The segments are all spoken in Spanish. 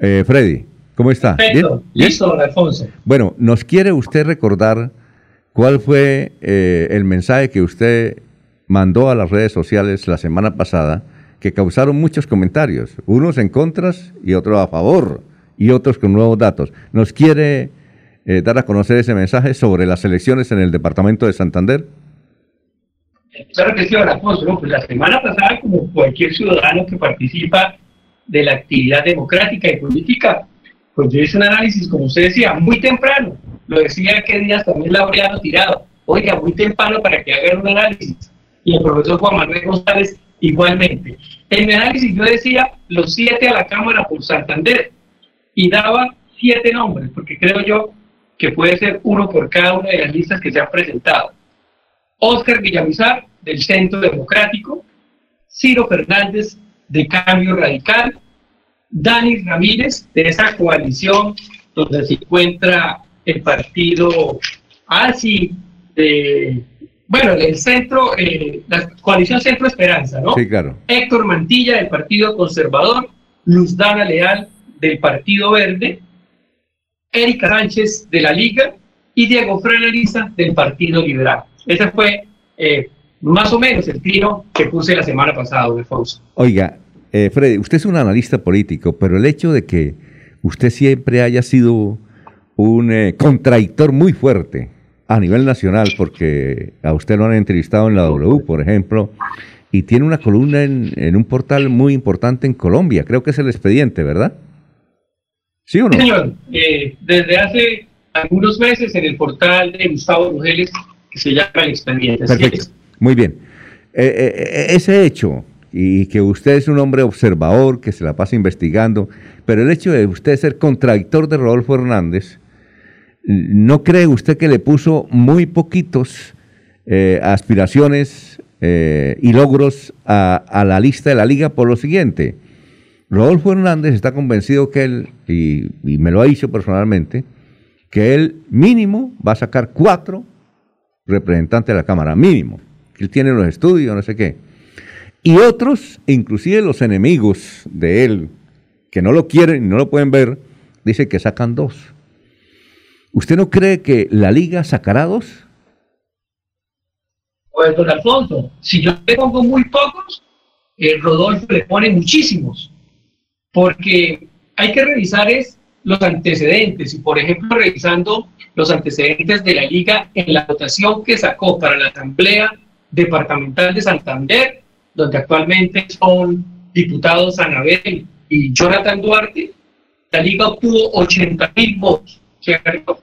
Eh, Freddy, ¿cómo está? Perfecto, listo, don Alfonso. Bueno, ¿nos quiere usted recordar cuál fue eh, el mensaje que usted mandó a las redes sociales la semana pasada que causaron muchos comentarios, unos en contras y otros a favor, y otros con nuevos datos? ¿Nos quiere eh, dar a conocer ese mensaje sobre las elecciones en el departamento de Santander? Claro que sí, don Alfonso. No, pues la semana pasada, como cualquier ciudadano que participa de la actividad democrática y política, pues yo hice un análisis, como usted decía, muy temprano. Lo decía que días también Laureano tirado. Oiga, muy temprano para que hagan un análisis. Y el profesor Juan Manuel González igualmente. En mi análisis yo decía los siete a la Cámara por Santander y daba siete nombres, porque creo yo que puede ser uno por cada una de las listas que se han presentado. Óscar Villamizar, del Centro Democrático, Ciro Fernández, de Cambio Radical, Dani Ramírez, de esa coalición donde se encuentra el partido ASI, de, bueno, el centro, eh, la coalición Centro Esperanza, ¿no? Sí, claro. Héctor Mantilla, del Partido Conservador, Luz Dana Leal, del Partido Verde, Erika Sánchez, de la Liga, y Diego Freneriza, del Partido Liberal. Ese fue eh, más o menos el tiro que puse la semana pasada, Alfonso. Oiga, eh, Freddy, usted es un analista político, pero el hecho de que usted siempre haya sido un eh, contradictor muy fuerte a nivel nacional, porque a usted lo han entrevistado en la W, por ejemplo, y tiene una columna en, en un portal muy importante en Colombia, creo que es el expediente, ¿verdad? ¿Sí o no? Señor, eh, desde hace algunos meses en el portal de Gustavo Mujeres, que se llama El Expediente. Perfecto. Muy bien. Eh, eh, eh, ese hecho, y que usted es un hombre observador, que se la pasa investigando, pero el hecho de usted ser contradictor de Rodolfo Hernández, ¿no cree usted que le puso muy poquitos aspiraciones y logros a, a la lista de la liga por lo siguiente? Rodolfo Hernández está convencido que él, y, y me lo ha dicho personalmente, que él mínimo va a sacar cuatro representantes de la Cámara, mínimo. Él tiene los estudios, no sé qué. Y otros, inclusive los enemigos de él, que no lo quieren y no lo pueden ver, dicen que sacan dos. ¿Usted no cree que la liga sacará dos? Pues, don Alfonso, si yo le pongo muy pocos, eh, Rodolfo le pone muchísimos, porque hay que revisar es los antecedentes, y por ejemplo, revisando los antecedentes de la liga en la votación que sacó para la Asamblea Departamental de Santander, donde actualmente son diputados Anabel y Jonathan Duarte, la liga obtuvo 80 mil votos, ¿cierto?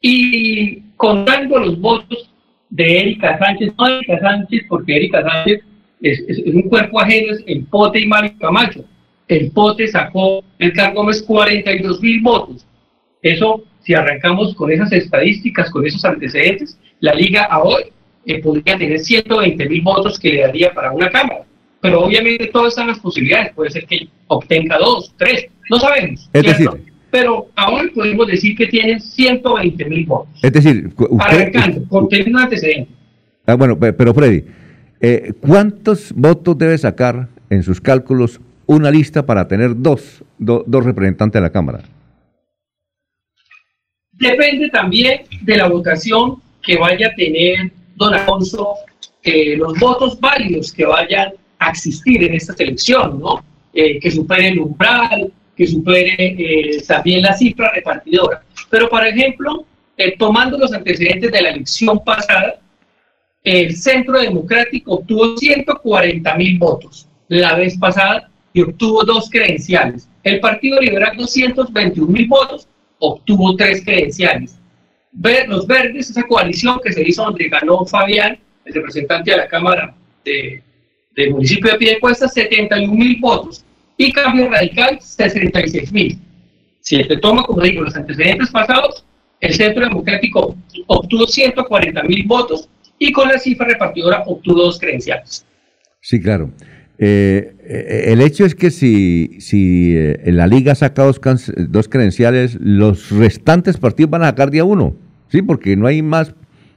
Y contando los votos de Erika Sánchez, no Erika Sánchez, porque Erika Sánchez es, es- un cuerpo ajeno, es el Pote y Mario Camacho. El Pote sacó Edgar Gómez 42 mil votos. Eso, si arrancamos con esas estadísticas, con esos antecedentes, la liga a hoy eh, podría tener 120 mil votos que le daría para una Cámara. Pero obviamente todas están las posibilidades. Puede ser que obtenga dos, tres, no sabemos. Es ¿cierto? decir- pero ahora podemos decir que tiene 120 mil votos. Es decir, usted, Arrancando, con tener un antecedente. Ah, bueno, pe- pero Freddy, eh, ¿cuántos votos debe sacar en sus cálculos una lista para tener dos, do- dos representantes de la Cámara? Depende también de la votación que vaya a tener don Alfonso, eh, los votos válidos que vayan a existir en esta selección, ¿no? Eh, que supere el umbral, que supere eh, también la cifra repartidora. Pero, por ejemplo, eh, tomando los antecedentes de la elección pasada, el Centro Democrático obtuvo 140 mil votos la vez pasada y obtuvo dos credenciales. El Partido Liberal 221 mil votos, obtuvo tres credenciales. Ver- Los Verdes, esa coalición que se hizo donde ganó Fabián, el representante de la Cámara de- del municipio de Piedecuesta, 71 mil votos. Y Cambio Radical, 66 mil. Si se toma, como digo, los antecedentes pasados, el Centro Democrático obtuvo 140 mil votos y con la cifra repartidora obtuvo dos credenciales. Sí, claro. Eh, eh, el hecho es que si, si eh, la liga saca dos, dos credenciales, los restantes partidos van a sacar día uno, ¿sí? Porque no hay más,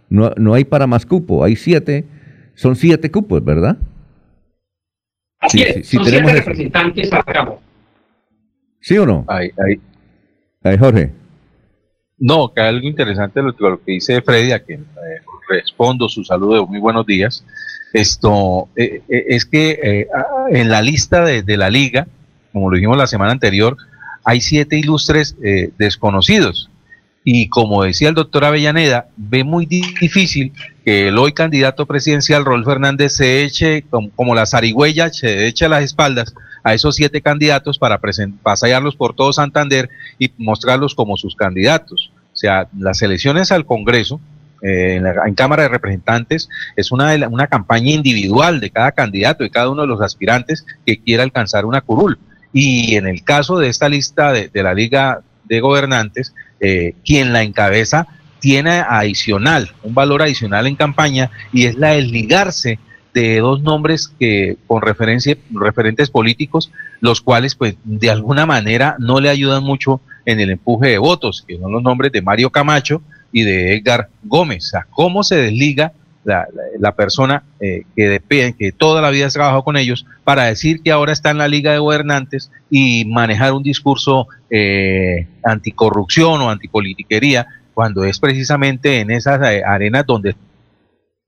no, no hay para más cupo, hay siete, son siete cupos, ¿verdad? Así Sí, es, sí, son tenemos siete eso. representantes a Cámara. ¿Sí o no? Ahí, ahí. Ahí, Jorge. No, que hay algo interesante lo, lo que dice Freddy, a quien eh, respondo su saludo de muy buenos días. Esto eh, eh, es que en la lista de, de, la liga, como lo dijimos la semana anterior, hay siete ilustres desconocidos. Y como decía el doctor Avellaneda, ve muy difícil que el hoy candidato presidencial, Rolf Fernández, se eche como, la zarigüeya, se eche a las espaldas a esos siete candidatos para pasearlos por todo Santander y mostrarlos como sus candidatos. O sea, las elecciones al Congreso, eh, en, la, Cámara de Representantes, es una, una campaña individual de cada candidato, de cada uno de los aspirantes que quiera alcanzar una curul. Y en el caso de esta lista de la Liga de Gobernantes, eh, quien la encabeza tiene adicional, un valor adicional en campaña, y es la desligarse de dos nombres que con referencia, referentes políticos, los cuales pues de alguna manera no le ayudan mucho en el empuje de votos, que son los nombres de Mario Camacho y de Edgar Gómez. O sea, cómo se desliga la, persona eh, que, que toda la vida ha trabajado con ellos para decir que ahora está en la Liga de Gobernantes y manejar un discurso eh, anticorrupción o antipolitiquería, cuando es precisamente en esas eh, arenas donde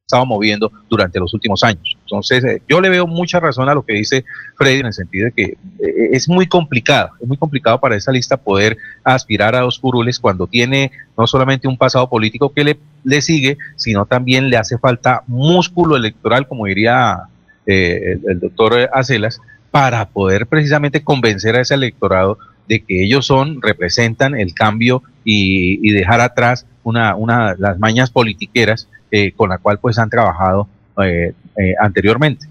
estaba moviendo durante los últimos años. Entonces, eh, yo le veo mucha razón a lo que dice Freddy en el sentido de que eh, es muy complicado, es muy complicado para esa lista poder aspirar a dos curules cuando tiene no solamente un pasado político que le, le sigue, sino también le hace falta músculo electoral, como diría eh, el, doctor Acelas, para poder precisamente convencer a ese electorado de que ellos son, representan el cambio y, y dejar atrás una, una, las mañas politiqueras eh, con la cual pues han trabajado eh, eh, anteriormente.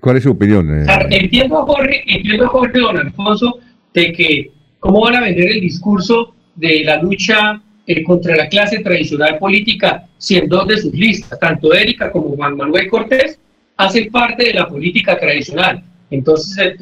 ¿Cuál es su opinión? entiendo, Jorge, entiendo, Jorge, don Alfonso, de que cómo van a vender el discurso de la lucha contra la clase tradicional política si en dos de sus listas, tanto Erika como Juan Manuel Cortés, hacen parte de la política tradicional. Entonces,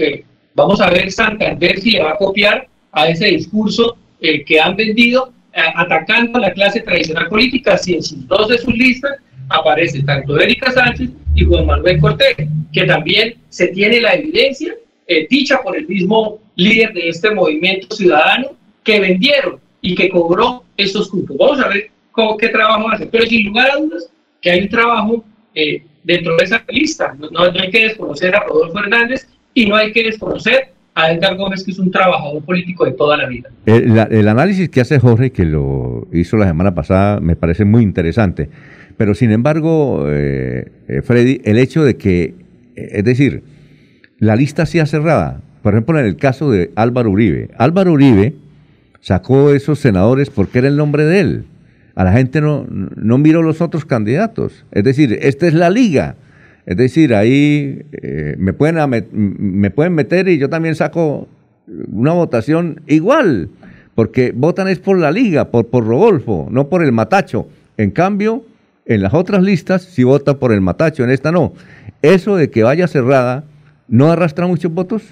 vamos a ver Santander si le va a copiar a ese discurso que han vendido atacando a la clase tradicional política si en sus dos de sus listas aparece tanto Erika Sánchez y Juan Manuel Cortés, que también se tiene la evidencia eh, dicha por el mismo líder de este movimiento ciudadano que vendieron y que cobró esos cupos. Vamos a ver cómo, qué trabajo hace, pero sin lugar a dudas que hay un trabajo eh, dentro de esa lista. No, no, hay que desconocer a Rodolfo Hernández y no hay que desconocer a Edgar Gómez, que es un trabajador político de toda la vida. El, análisis que hace Jorge, que lo hizo la semana pasada, me parece muy interesante. Pero sin embargo, eh, eh, Freddy, el hecho de que, eh, es decir, la lista sea cerrada, por ejemplo, en el caso de Álvaro Uribe. Álvaro Uribe sacó esos senadores porque era el nombre de él. A la gente no, no miró los otros candidatos. Es decir, esta es la liga es decir, ahí eh, me, pueden, me pueden meter y yo también saco una votación igual, porque votan es por la liga, por, por Rodolfo, no por el matacho. En cambio, en las otras listas sí vota por el matacho, en esta no. Eso de que vaya cerrada, ¿no arrastra muchos votos?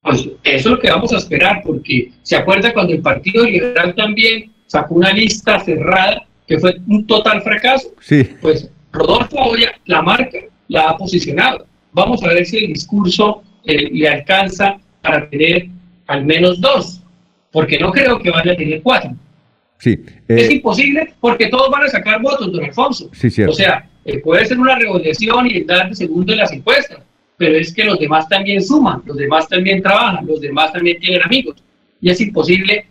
Pues eso es lo que vamos a esperar, porque se acuerda cuando el Partido Liberal también sacó una lista cerrada que fue un total fracaso. Sí. Pues Rodolfo Oya, la marca, la ha posicionado. Vamos a ver si el discurso eh, le alcanza para tener al menos dos, porque no creo que vaya a tener cuatro. Sí, es eh, imposible porque todos van a sacar votos, don Alfonso. Sí. O sea, eh, puede ser una revolución y dar de segundo en las encuestas, pero es que los demás también suman, los demás también trabajan, los demás también tienen amigos. Y es imposible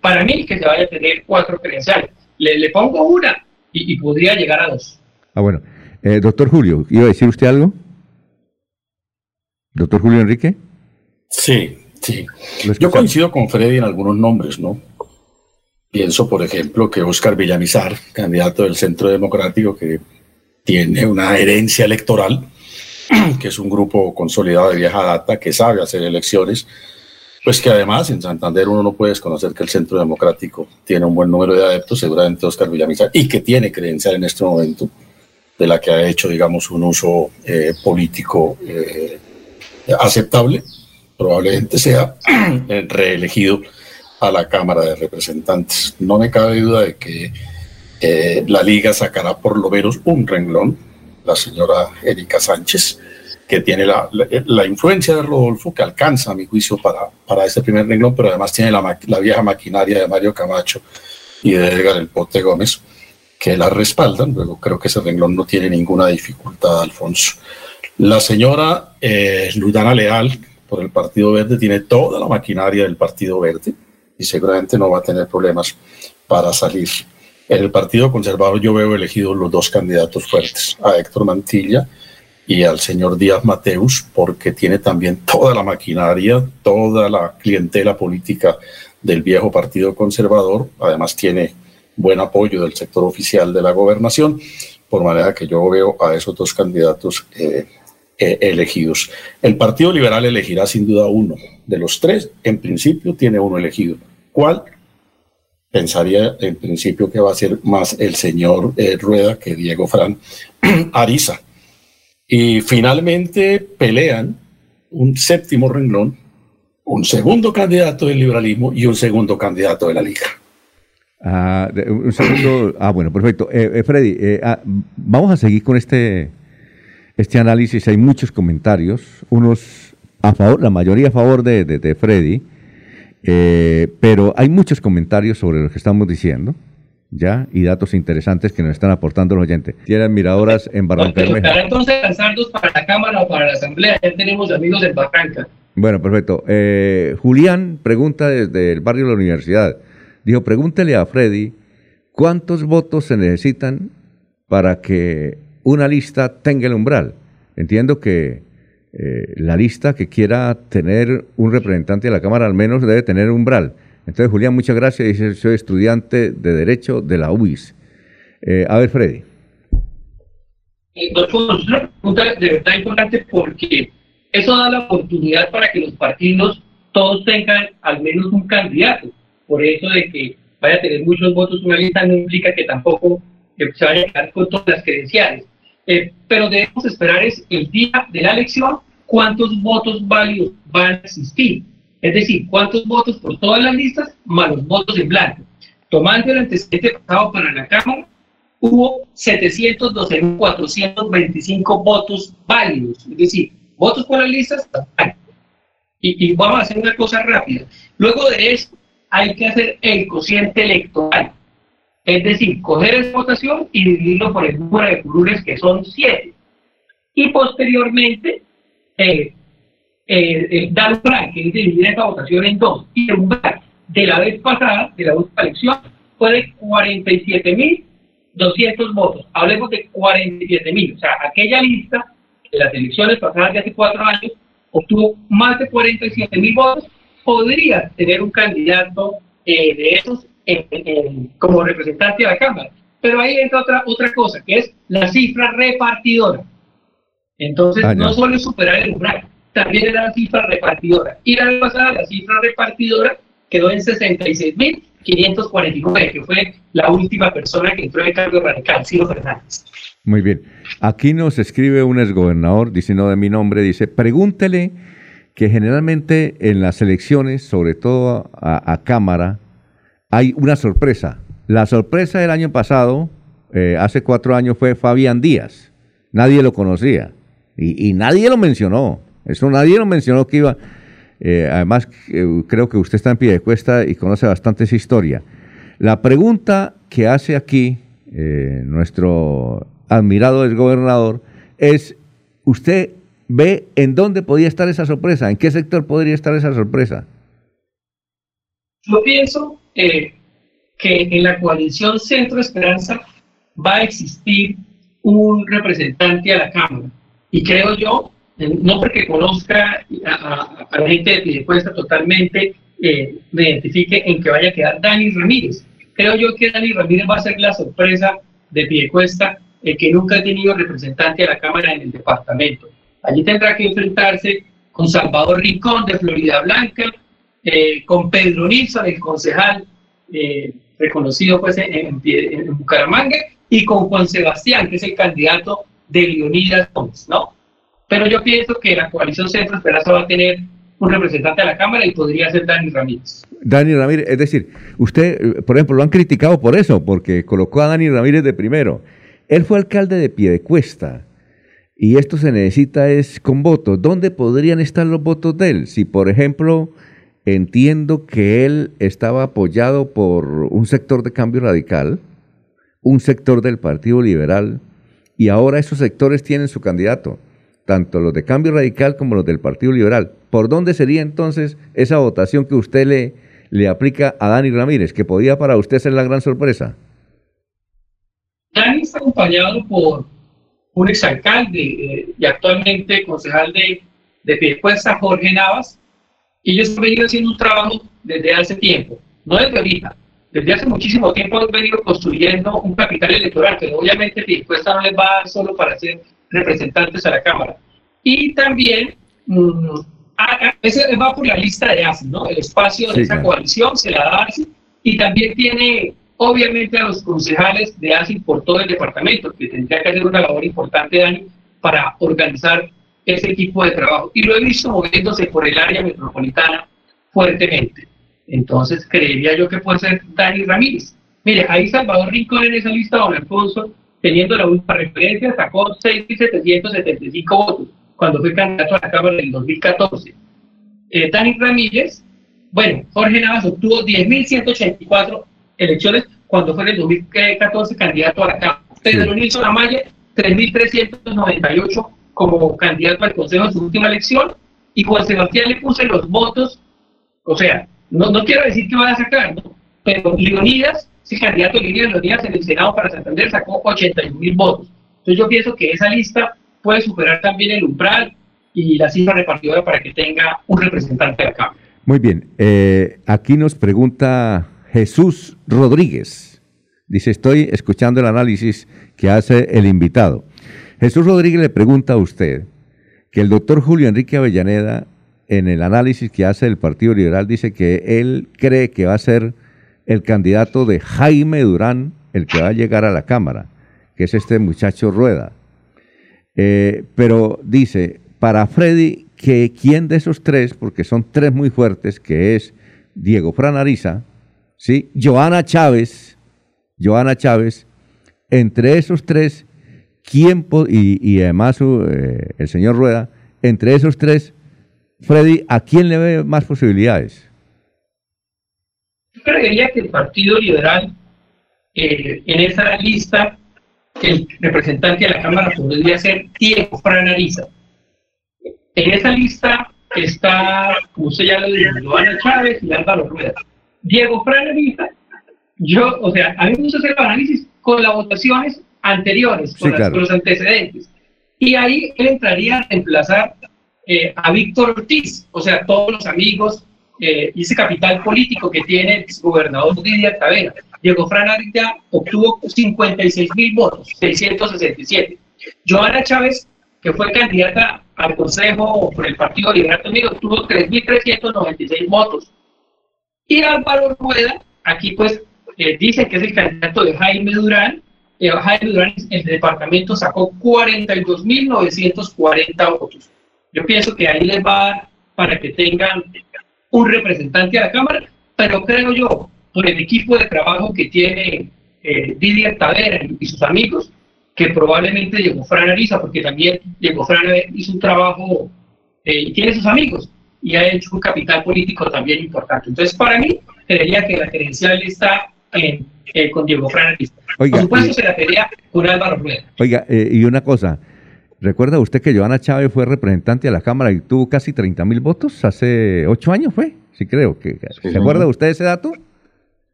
para mí que se vaya a tener cuatro credenciales. Le, pongo una y podría llegar a dos. Ah, bueno. Eh, doctor Julio, ¿iba a decir usted algo? Doctor Julio Enrique. Sí, sí. Yo coincido con Freddy en algunos nombres, ¿no? Pienso, por ejemplo, que Oscar Villamizar, candidato del Centro Democrático, que tiene una herencia electoral, que es un grupo consolidado de vieja data, que sabe hacer elecciones, pues que además en Santander uno no puede desconocer que el Centro Democrático tiene un buen número de adeptos, seguramente Oscar Villamizar, y que tiene credencial en este momento de la que ha hecho, digamos, un uso eh, político eh, aceptable, probablemente sea reelegido a la Cámara de Representantes. No me cabe duda de que eh, la Liga sacará por lo menos un renglón, la señora Erika Sánchez, que tiene la, la, influencia de Rodolfo, que alcanza, a mi juicio, para, para este primer renglón, pero además tiene la, la vieja maquinaria de Mario Camacho y de Edgar El Pote Gómez, que la respaldan. Luego creo que ese renglón no tiene ninguna dificultad, Alfonso. La señora eh, Leal, por el Partido Verde, tiene toda la maquinaria del Partido Verde y seguramente no va a tener problemas para salir. En el Partido Conservador yo veo elegidos los dos candidatos fuertes, a Héctor Mantilla y al señor Díaz Mateus, porque tiene también toda la maquinaria, toda la clientela política del viejo Partido Conservador, además tiene buen apoyo del sector oficial de la gobernación, por manera que yo veo a esos dos candidatos eh, eh, elegidos. El Partido Liberal elegirá sin duda uno de los tres, en principio tiene uno elegido. ¿Cuál? Pensaría en principio que va a ser más el señor eh, Rueda que Diego Fran Ariza. Y finalmente pelean un séptimo renglón, un segundo candidato del liberalismo y un segundo candidato de la Liga. Ah, un segundo. Ah, bueno, perfecto. Eh, eh, Freddy, eh, ah, vamos a seguir con este, este análisis. Hay muchos comentarios, unos a favor, la mayoría a favor de, de, Freddy, pero hay muchos comentarios sobre lo que estamos diciendo. ¿ya? Y datos interesantes que nos están aportando los oyentes. Tienen miradoras en Barranca Bermeja. entonces para la Cámara o para la Asamblea, ya tenemos amigos en Barranca. Bueno, perfecto. Julián pregunta desde el barrio de la universidad. Dijo, pregúntele a Freddy cuántos votos se necesitan para que una lista tenga el umbral. Entiendo que eh, la lista que quiera tener un representante de la Cámara al menos debe tener umbral. Entonces, Julián, muchas gracias. Dice, soy estudiante de Derecho de la UIS. Eh, a ver, Freddy. Eh, una pregunta de verdad importante porque eso da la oportunidad para que los partidos todos tengan al menos un candidato por eso de que vaya a tener muchos votos una lista no implica que tampoco se vaya a quedar con todas las credenciales. Eh, pero debemos esperar es el día de la elección cuántos votos válidos van a existir. Es decir, cuántos votos por todas las listas más los votos en blanco. Tomando el antecedente pasado para la Cámara, hubo 712.425 votos válidos, es decir, votos por las listas. Y, y vamos a hacer una cosa rápida. Luego de eso, hay que hacer el cociente electoral. Es decir, coger esa votación y dividirlo por el número de curules, que son siete. Y posteriormente, eh, eh, eh, dar un es dividir esa votación en dos. Y el umbral de la vez pasada, de la última elección, fue de 47.200 votos. Hablemos de 47.000. O sea, aquella lista de las elecciones pasadas de hace cuatro años obtuvo más de 47.000 votos podría tener un candidato eh, de esos como representante de la Cámara. Pero ahí entra otra, otra cosa, que es la cifra repartidora. Entonces, ah, no solo superar el umbral, también era la cifra repartidora. Y la pasada, la cifra repartidora quedó en 66.549, que fue la última persona que entró en cargo radical, Ciro Fernández. Muy bien. Aquí nos escribe un exgobernador diciendo de mi nombre, dice, pregúntele que generalmente en las elecciones, sobre todo a, Cámara, hay una sorpresa. La sorpresa del año pasado, eh, hace cuatro años, fue Fabián Díaz. Nadie lo conocía y, nadie lo mencionó. Eso nadie lo mencionó que iba. Eh, además, eh, creo que usted está en pie de cuesta y conoce bastante esa historia. La pregunta que hace aquí nuestro admirado exgobernador es, ¿usted ve en dónde podía estar esa sorpresa, en qué sector podría estar esa sorpresa. Yo pienso eh, que en la coalición Centro Esperanza va a existir un representante a la Cámara. Y creo yo, eh, no porque conozca a, la gente de Pidecuesta totalmente, eh, me identifique en que vaya a quedar Dani Ramírez. Creo yo que Dani Ramírez va a ser la sorpresa de Piedecuesta, el que nunca ha tenido representante a la Cámara en el departamento. Allí tendrá que enfrentarse con Salvador Rincón de Florida Blanca, eh, con Pedro Nilsson, el concejal eh, reconocido pues, en, Bucaramanga, y con Juan Sebastián, que es el candidato de Leonidas Gómez, ¿no? Pero yo pienso que la coalición Centro Esperanza va a tener un representante a la Cámara y podría ser Dani Ramírez. Dani Ramírez, es decir, usted, por ejemplo, lo han criticado por eso, porque colocó a Dani Ramírez de primero. Él fue alcalde de Piedecuesta y esto se necesita es con votos. ¿Dónde podrían estar los votos de él? Si, por ejemplo, entiendo que él estaba apoyado por un sector de cambio radical, un sector del Partido Liberal, y ahora esos sectores tienen su candidato, tanto los de cambio radical como los del Partido Liberal. ¿Por dónde sería entonces esa votación que usted le, aplica a Dani Ramírez, que podía para usted ser la gran sorpresa? Dani está acompañado por un exalcalde eh, y actualmente concejal de, de Piedecuesta, Jorge Navas, y ellos han venido haciendo un trabajo desde hace tiempo, no desde ahorita, desde hace muchísimo tiempo han venido construyendo un capital electoral, que obviamente Piedecuesta no les va a dar solo para ser representantes a la Cámara. Y también, mmm, ese va por la lista de ASI, ¿no? El espacio de esa coalición se la da ASI, y también tiene obviamente a los concejales de ASI por todo el departamento, que tendría que hacer una labor importante, Dani, para organizar ese equipo de trabajo. Y lo he visto moviéndose por el área metropolitana fuertemente. Entonces, creería yo que puede ser Dani Ramírez. Mire, ahí Salvador Rincón en esa lista, don Alfonso, teniendo la última referencia, sacó 6.775 votos cuando fue candidato a la Cámara en 2014. Eh, Dani Ramírez, bueno, Jorge Navas obtuvo 10.184 elecciones cuando fue en el 2014 candidato a la Cámara. Pedro Nilsson Amaya, 3.398 como candidato al Consejo en su última elección, y Juan Sebastián le puse los votos, o sea, no, no quiero decir que va a sacar, ¿no? pero Leonidas, ese candidato Leonidas Leonidas en el Senado para Santander sacó 81 mil votos. Entonces yo pienso que esa lista puede superar también el umbral y la cifra repartidora para que tenga un representante acá. Muy bien, eh, aquí nos pregunta Jesús Rodríguez. Dice, estoy escuchando el análisis que hace el invitado. Jesús Rodríguez le pregunta a usted que el doctor Julio Enrique Avellaneda, en el análisis que hace el Partido Liberal, dice que él cree que va a ser el candidato de Jaime Durán el que va a llegar a la Cámara, que es este muchacho Rueda. Eh, pero dice, para Freddy, que quién de esos tres, porque son tres muy fuertes, que es Diego Fran Ariza, ¿sí? Joana Chávez, Joana Chávez, entre esos tres, ¿quién y, y además eh, el señor Rueda, entre esos tres, Freddy, ¿a quién le ve más posibilidades? Yo creería que el Partido Liberal, eh, en esa lista, el representante de la Cámara podría ser Diego Fran Ariza. En esa lista está, como usted ya lo dijo, Joana Chávez y Álvaro Rueda. Diego Fran yo, o sea, a mí me gusta hacer el análisis con las votaciones anteriores, con, los antecedentes. Y ahí él entraría a reemplazar eh, a Víctor Ortiz, o sea, todos los amigos eh, y ese capital político que tiene el gobernador Didier Tavera. Diego Fran obtuvo 56 mil votos, 667. Joana Chávez, que fue candidata al Consejo por el Partido Liberal Unido, obtuvo 3.396 votos. Y Álvaro Rueda, aquí pues eh, dice que es el candidato de Jaime Durán. Eh, Jaime Durán en el departamento sacó 42.940 votos. Yo pienso que ahí les va para que tengan un representante a la Cámara, pero creo yo, por el equipo de trabajo que tiene eh, Didier Tavera y sus amigos, que probablemente llegó Fran Ariza, porque también llegó Fran hizo un trabajo eh, y tiene sus amigos, y ha hecho un capital político también importante. Entonces, para mí, creería que la credencial está en, eh, con Diego Fran Por supuesto, se la pelea con Álvaro Rueda. Oiga, eh, y una cosa, ¿recuerda usted que Joana Chávez fue representante de la Cámara y tuvo casi 30 mil votos hace ocho años, fue? Sí, creo. que ¿Se acuerda usted de ese dato?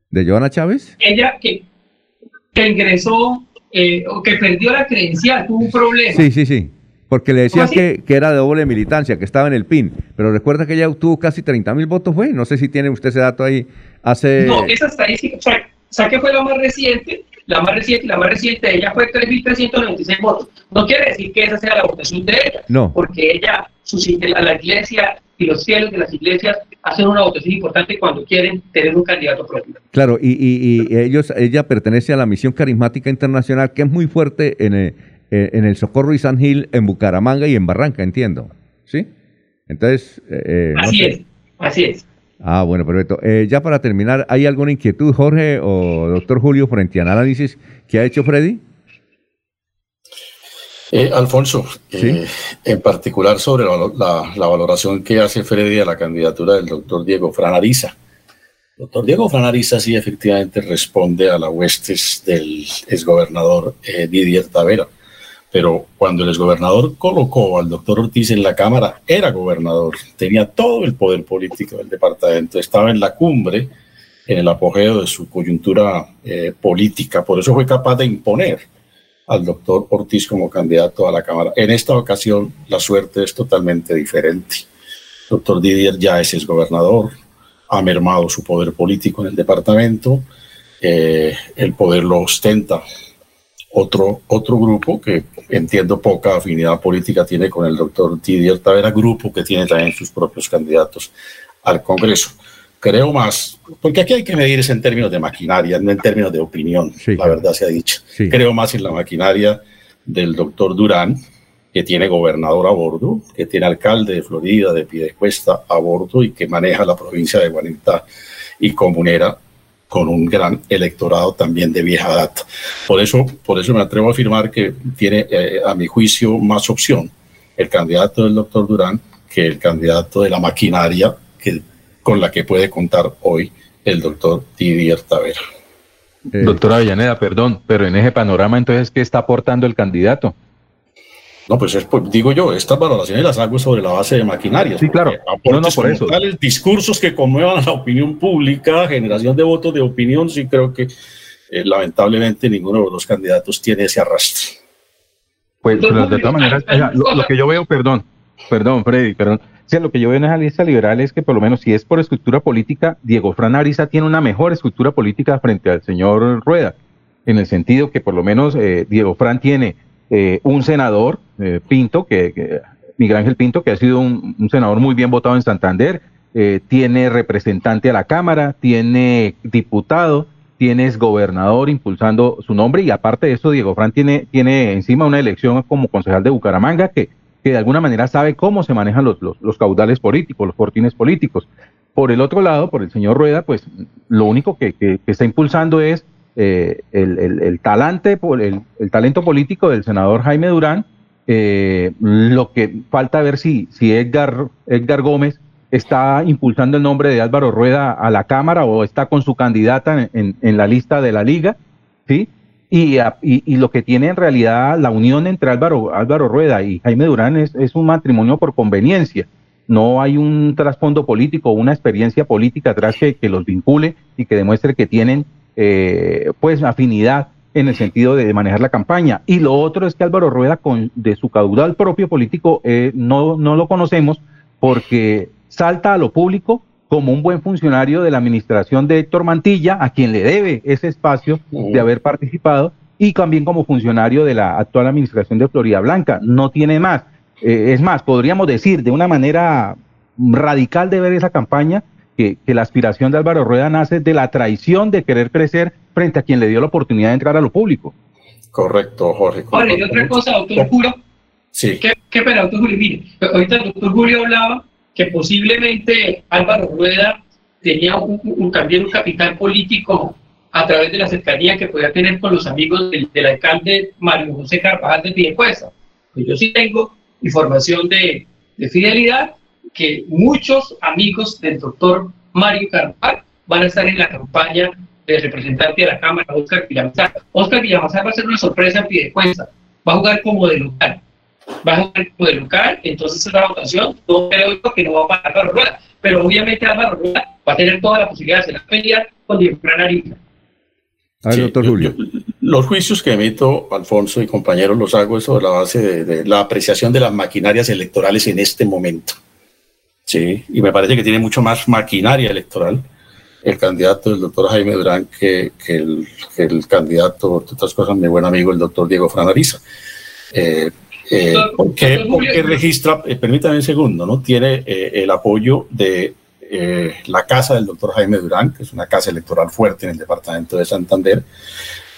¿De Joana Chávez? Ella que, que ingresó, eh, o que perdió la credencial, tuvo un problema. Sí, sí, sí. Porque le decían que, que, era de doble militancia, que estaba en el PIN. Pero recuerda que ella obtuvo casi 30 mil votos, fue. No sé si tiene usted ese dato ahí. Hace... No, esa estadística, o sea, sea, que fue la más reciente, la más reciente, la más reciente de ella fue 3.396 votos. No quiere decir que esa sea la votación de ella, no. porque ella, su, la iglesia y los cielos de las iglesias hacen una votación importante cuando quieren tener un candidato propio. Claro, y, y, y ellos, ella pertenece a la misión carismática internacional, que es muy fuerte en el, eh, en el Socorro y San Gil, en Bucaramanga y en Barranca, entiendo. ¿Sí? Entonces. Eh, eh así es, así es. Ah, bueno, perfecto. Eh, ya para terminar, ¿hay alguna inquietud, Jorge o doctor Julio, frente al análisis que ha hecho Freddy? Eh, Alfonso, eh, en particular sobre la, valoración que hace Freddy a la candidatura del doctor Diego Franariza. Doctor Diego Franariza sí efectivamente responde a la huestes del exgobernador eh, Didier Tavera, pero cuando el exgobernador colocó al doctor Ortiz en la Cámara, era gobernador, tenía todo el poder político del departamento, estaba en la cumbre, en el apogeo de su coyuntura política, por eso fue capaz de imponer al doctor Ortiz como candidato a la Cámara. En esta ocasión la suerte es totalmente diferente. El doctor Didier ya es el gobernador, ha mermado su poder político en el departamento, eh, el poder lo ostenta otro, otro grupo que entiendo poca afinidad política tiene con el doctor Didier Tavera, grupo que tiene también sus propios candidatos al Congreso. Creo más, porque aquí hay que medir eso en términos de maquinaria, no en términos de opinión, la verdad se ha dicho. Creo más en la maquinaria del doctor Durán, que tiene gobernador a bordo, que tiene alcalde de Florida, de Piedecuesta a bordo y que maneja la provincia de Guanentá y comunera con un gran electorado también de vieja data. Por eso, por eso me atrevo a afirmar que tiene, eh, a mi juicio, más opción el candidato del doctor Durán que el candidato de la maquinaria que con la que puede contar hoy el doctor Didier Tavera. Eh, Doctora Avellaneda, perdón, pero en ese panorama entonces, ¿qué está aportando el candidato? No, pues, es, pues, digo yo, estas valoraciones las hago sobre la base de maquinaria. Sí, claro. No, no, por eso. Tales, discursos que conmuevan a la opinión pública, generación de votos de opinión, sí creo que eh, lamentablemente ninguno de los dos candidatos tiene ese arrastre. Pues, de todas maneras, lo, lo, que yo veo, perdón, perdón, Freddy, perdón, lo que yo veo en esa lista liberal es que por lo menos si es por estructura política, Diego Fran Ariza tiene una mejor estructura política frente al señor Rueda, en el sentido que por lo menos eh, Diego Fran tiene eh, un senador, eh, Pinto, que, Miguel Ángel Pinto, que ha sido un, senador muy bien votado en Santander, tiene representante a la Cámara, tiene diputado, tiene gobernador impulsando su nombre y aparte de eso, Diego Fran tiene, tiene encima una elección como concejal de Bucaramanga que que de alguna manera sabe cómo se manejan los, los, caudales políticos, los fortines políticos. Por el otro lado, por el señor Rueda, pues lo único que, que, está impulsando es eh, el, talante, el, el, talento político del senador Jaime Durán. Eh, lo que falta ver si, si Edgar, Edgar Gómez está impulsando el nombre de Álvaro Rueda a la Cámara o está con su candidata en, en la lista de la liga, ¿sí? Y, y, lo que tiene en realidad la unión entre Álvaro, Álvaro Rueda y Jaime Durán es, es un matrimonio por conveniencia. No hay un trasfondo político, una experiencia política atrás que, que los vincule y que demuestre que tienen eh, pues afinidad en el sentido de manejar la campaña. Y lo otro es que Álvaro Rueda, con, de su caudal propio político, eh, no, no lo conocemos porque salta a lo público como un buen funcionario de la administración de Héctor Mantilla, a quien le debe ese espacio de haber participado, y también como funcionario de la actual administración de Florida Blanca. No tiene más. Eh, es más, podríamos decir de una manera radical de ver esa campaña que, la aspiración de Álvaro Rueda nace de la traición de querer crecer frente a quien le dio la oportunidad de entrar a lo público. Correcto, Jorge. Vale, y otra cosa, doctor Julio. Sí. ¿Qué, qué pena, doctor Julio? Mire, ahorita el doctor Julio hablaba que posiblemente Álvaro Rueda tenía un, también un capital político a través de la cercanía que podía tener con los amigos del, alcalde Mario José Carvajal de Piedecuesta. Pues yo sí tengo información de, de, fidelidad que muchos amigos del doctor Mario Carvajal van a estar en la campaña de representante de la Cámara, Oscar Villamizar. Oscar Villamizar va a ser una sorpresa en Piedecuesta. Va a jugar como de local va a jugar de local, entonces es la votación, no creo que no va a pagar Álvaro Rueda, pero obviamente Álvaro Rueda va a tener toda la posibilidad de hacer la pelea con Diego doctor Julio. los juicios que emito, Alfonso y compañeros, los hago sobre la base de, la apreciación de las maquinarias electorales en este momento. Sí, y me parece que tiene mucho más maquinaria electoral el candidato del doctor Jaime Durán que, el, candidato, entre otras cosas, mi buen amigo, el doctor Diego Franariza. Eh, eh, porque, registra, eh, permítame un segundo, ¿no? Tiene eh, el apoyo de la casa del doctor Jaime Durán, que es una casa electoral fuerte en el departamento de Santander,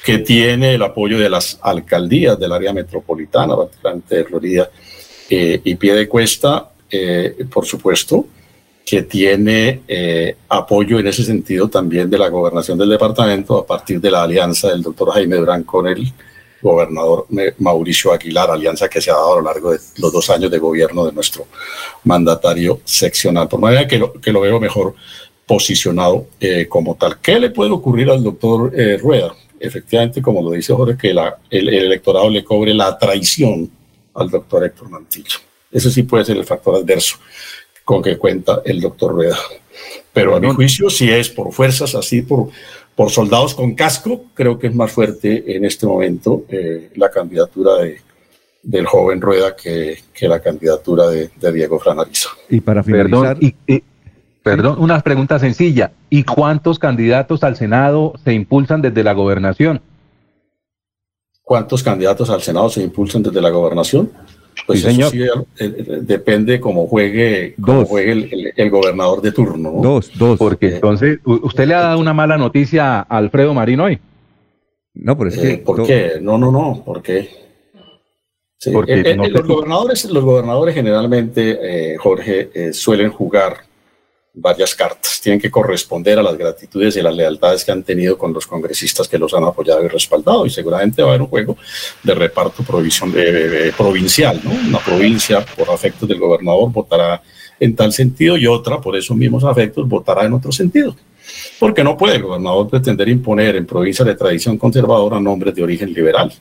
que tiene el apoyo de las alcaldías del área metropolitana, bastante de Florida y pie de cuesta, por supuesto, que tiene apoyo en ese sentido también de la gobernación del departamento a partir de la alianza del doctor Jaime Durán con el gobernador Mauricio Aguilar, alianza que se ha dado a lo largo de los dos años de gobierno de nuestro mandatario seccional. Por manera que lo, que lo veo mejor posicionado eh, como tal. ¿Qué le puede ocurrir al doctor eh, Rueda? Efectivamente, como lo dice Jorge, que la, el, electorado le cobre la traición al doctor Héctor Mantillo. Ese sí puede ser el factor adverso con que cuenta el doctor Rueda. Pero a mi juicio, si es por fuerzas así, por, por soldados con casco, creo que es más fuerte en este momento eh, la candidatura de, del joven Rueda que, que la candidatura de, Diego Franariza. Y para finalizar... Perdón, una pregunta sencilla. ¿Y cuántos candidatos al Senado se impulsan desde la gobernación? ¿Cuántos candidatos al Senado se impulsan desde la gobernación? Pues eso sí, eh, eh, depende cómo juegue, juegue el, gobernador de turno. Dos, dos. Porque entonces, ¿usted le ha dado una mala noticia a Alfredo Marín hoy? No, pero es que... Eh, ¿Por qué? No, no, no, ¿por qué? Porque los, gobernadores, los gobernadores generalmente, Jorge, suelen jugar varias cartas. Tienen que corresponder a las gratitudes y las lealtades que han tenido con los congresistas que los han apoyado y respaldado. Y seguramente va a haber un juego de reparto provisión, de, provincial. ¿no? Una provincia, por afectos del gobernador, votará en tal sentido y otra, por esos mismos afectos, votará en otro sentido. Porque no puede el gobernador pretender imponer en provincias de tradición conservadora nombres de origen liberal.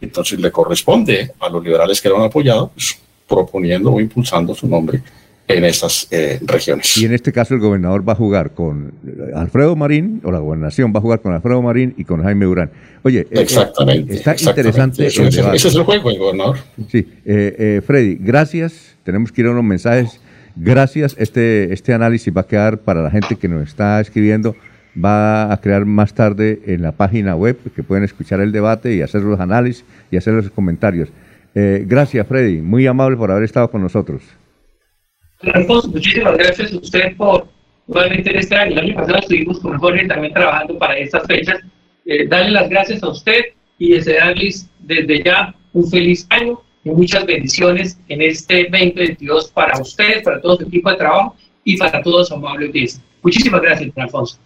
Entonces le corresponde a los liberales que lo han apoyado, pues, proponiendo o impulsando su nombre en esas eh, regiones. Y en este caso el gobernador va a jugar con Alfredo Marín, o la gobernación va a jugar con Alfredo Marín y con Jaime Urán. Oye, eh, exactamente, está interesante. ese es el juego, el gobernador. Sí, eh, Freddy, gracias. Tenemos que ir a unos mensajes. Gracias. Este, este análisis va a quedar para la gente que nos está escribiendo. Va a crear más tarde en la página web que pueden escuchar el debate y hacer los análisis y hacer los comentarios. gracias, Freddy. Muy amable por haber estado con nosotros. Alfonso, muchísimas gracias a usted por nuevamente en este año. El año pasado estuvimos con Jorge también trabajando para estas fechas. Eh, darle las gracias a usted y desearles desde ya un feliz año y muchas bendiciones en este 2022 para ustedes, para todo su equipo de trabajo y para todos su amable audiencia. Muchísimas gracias, Alfonso.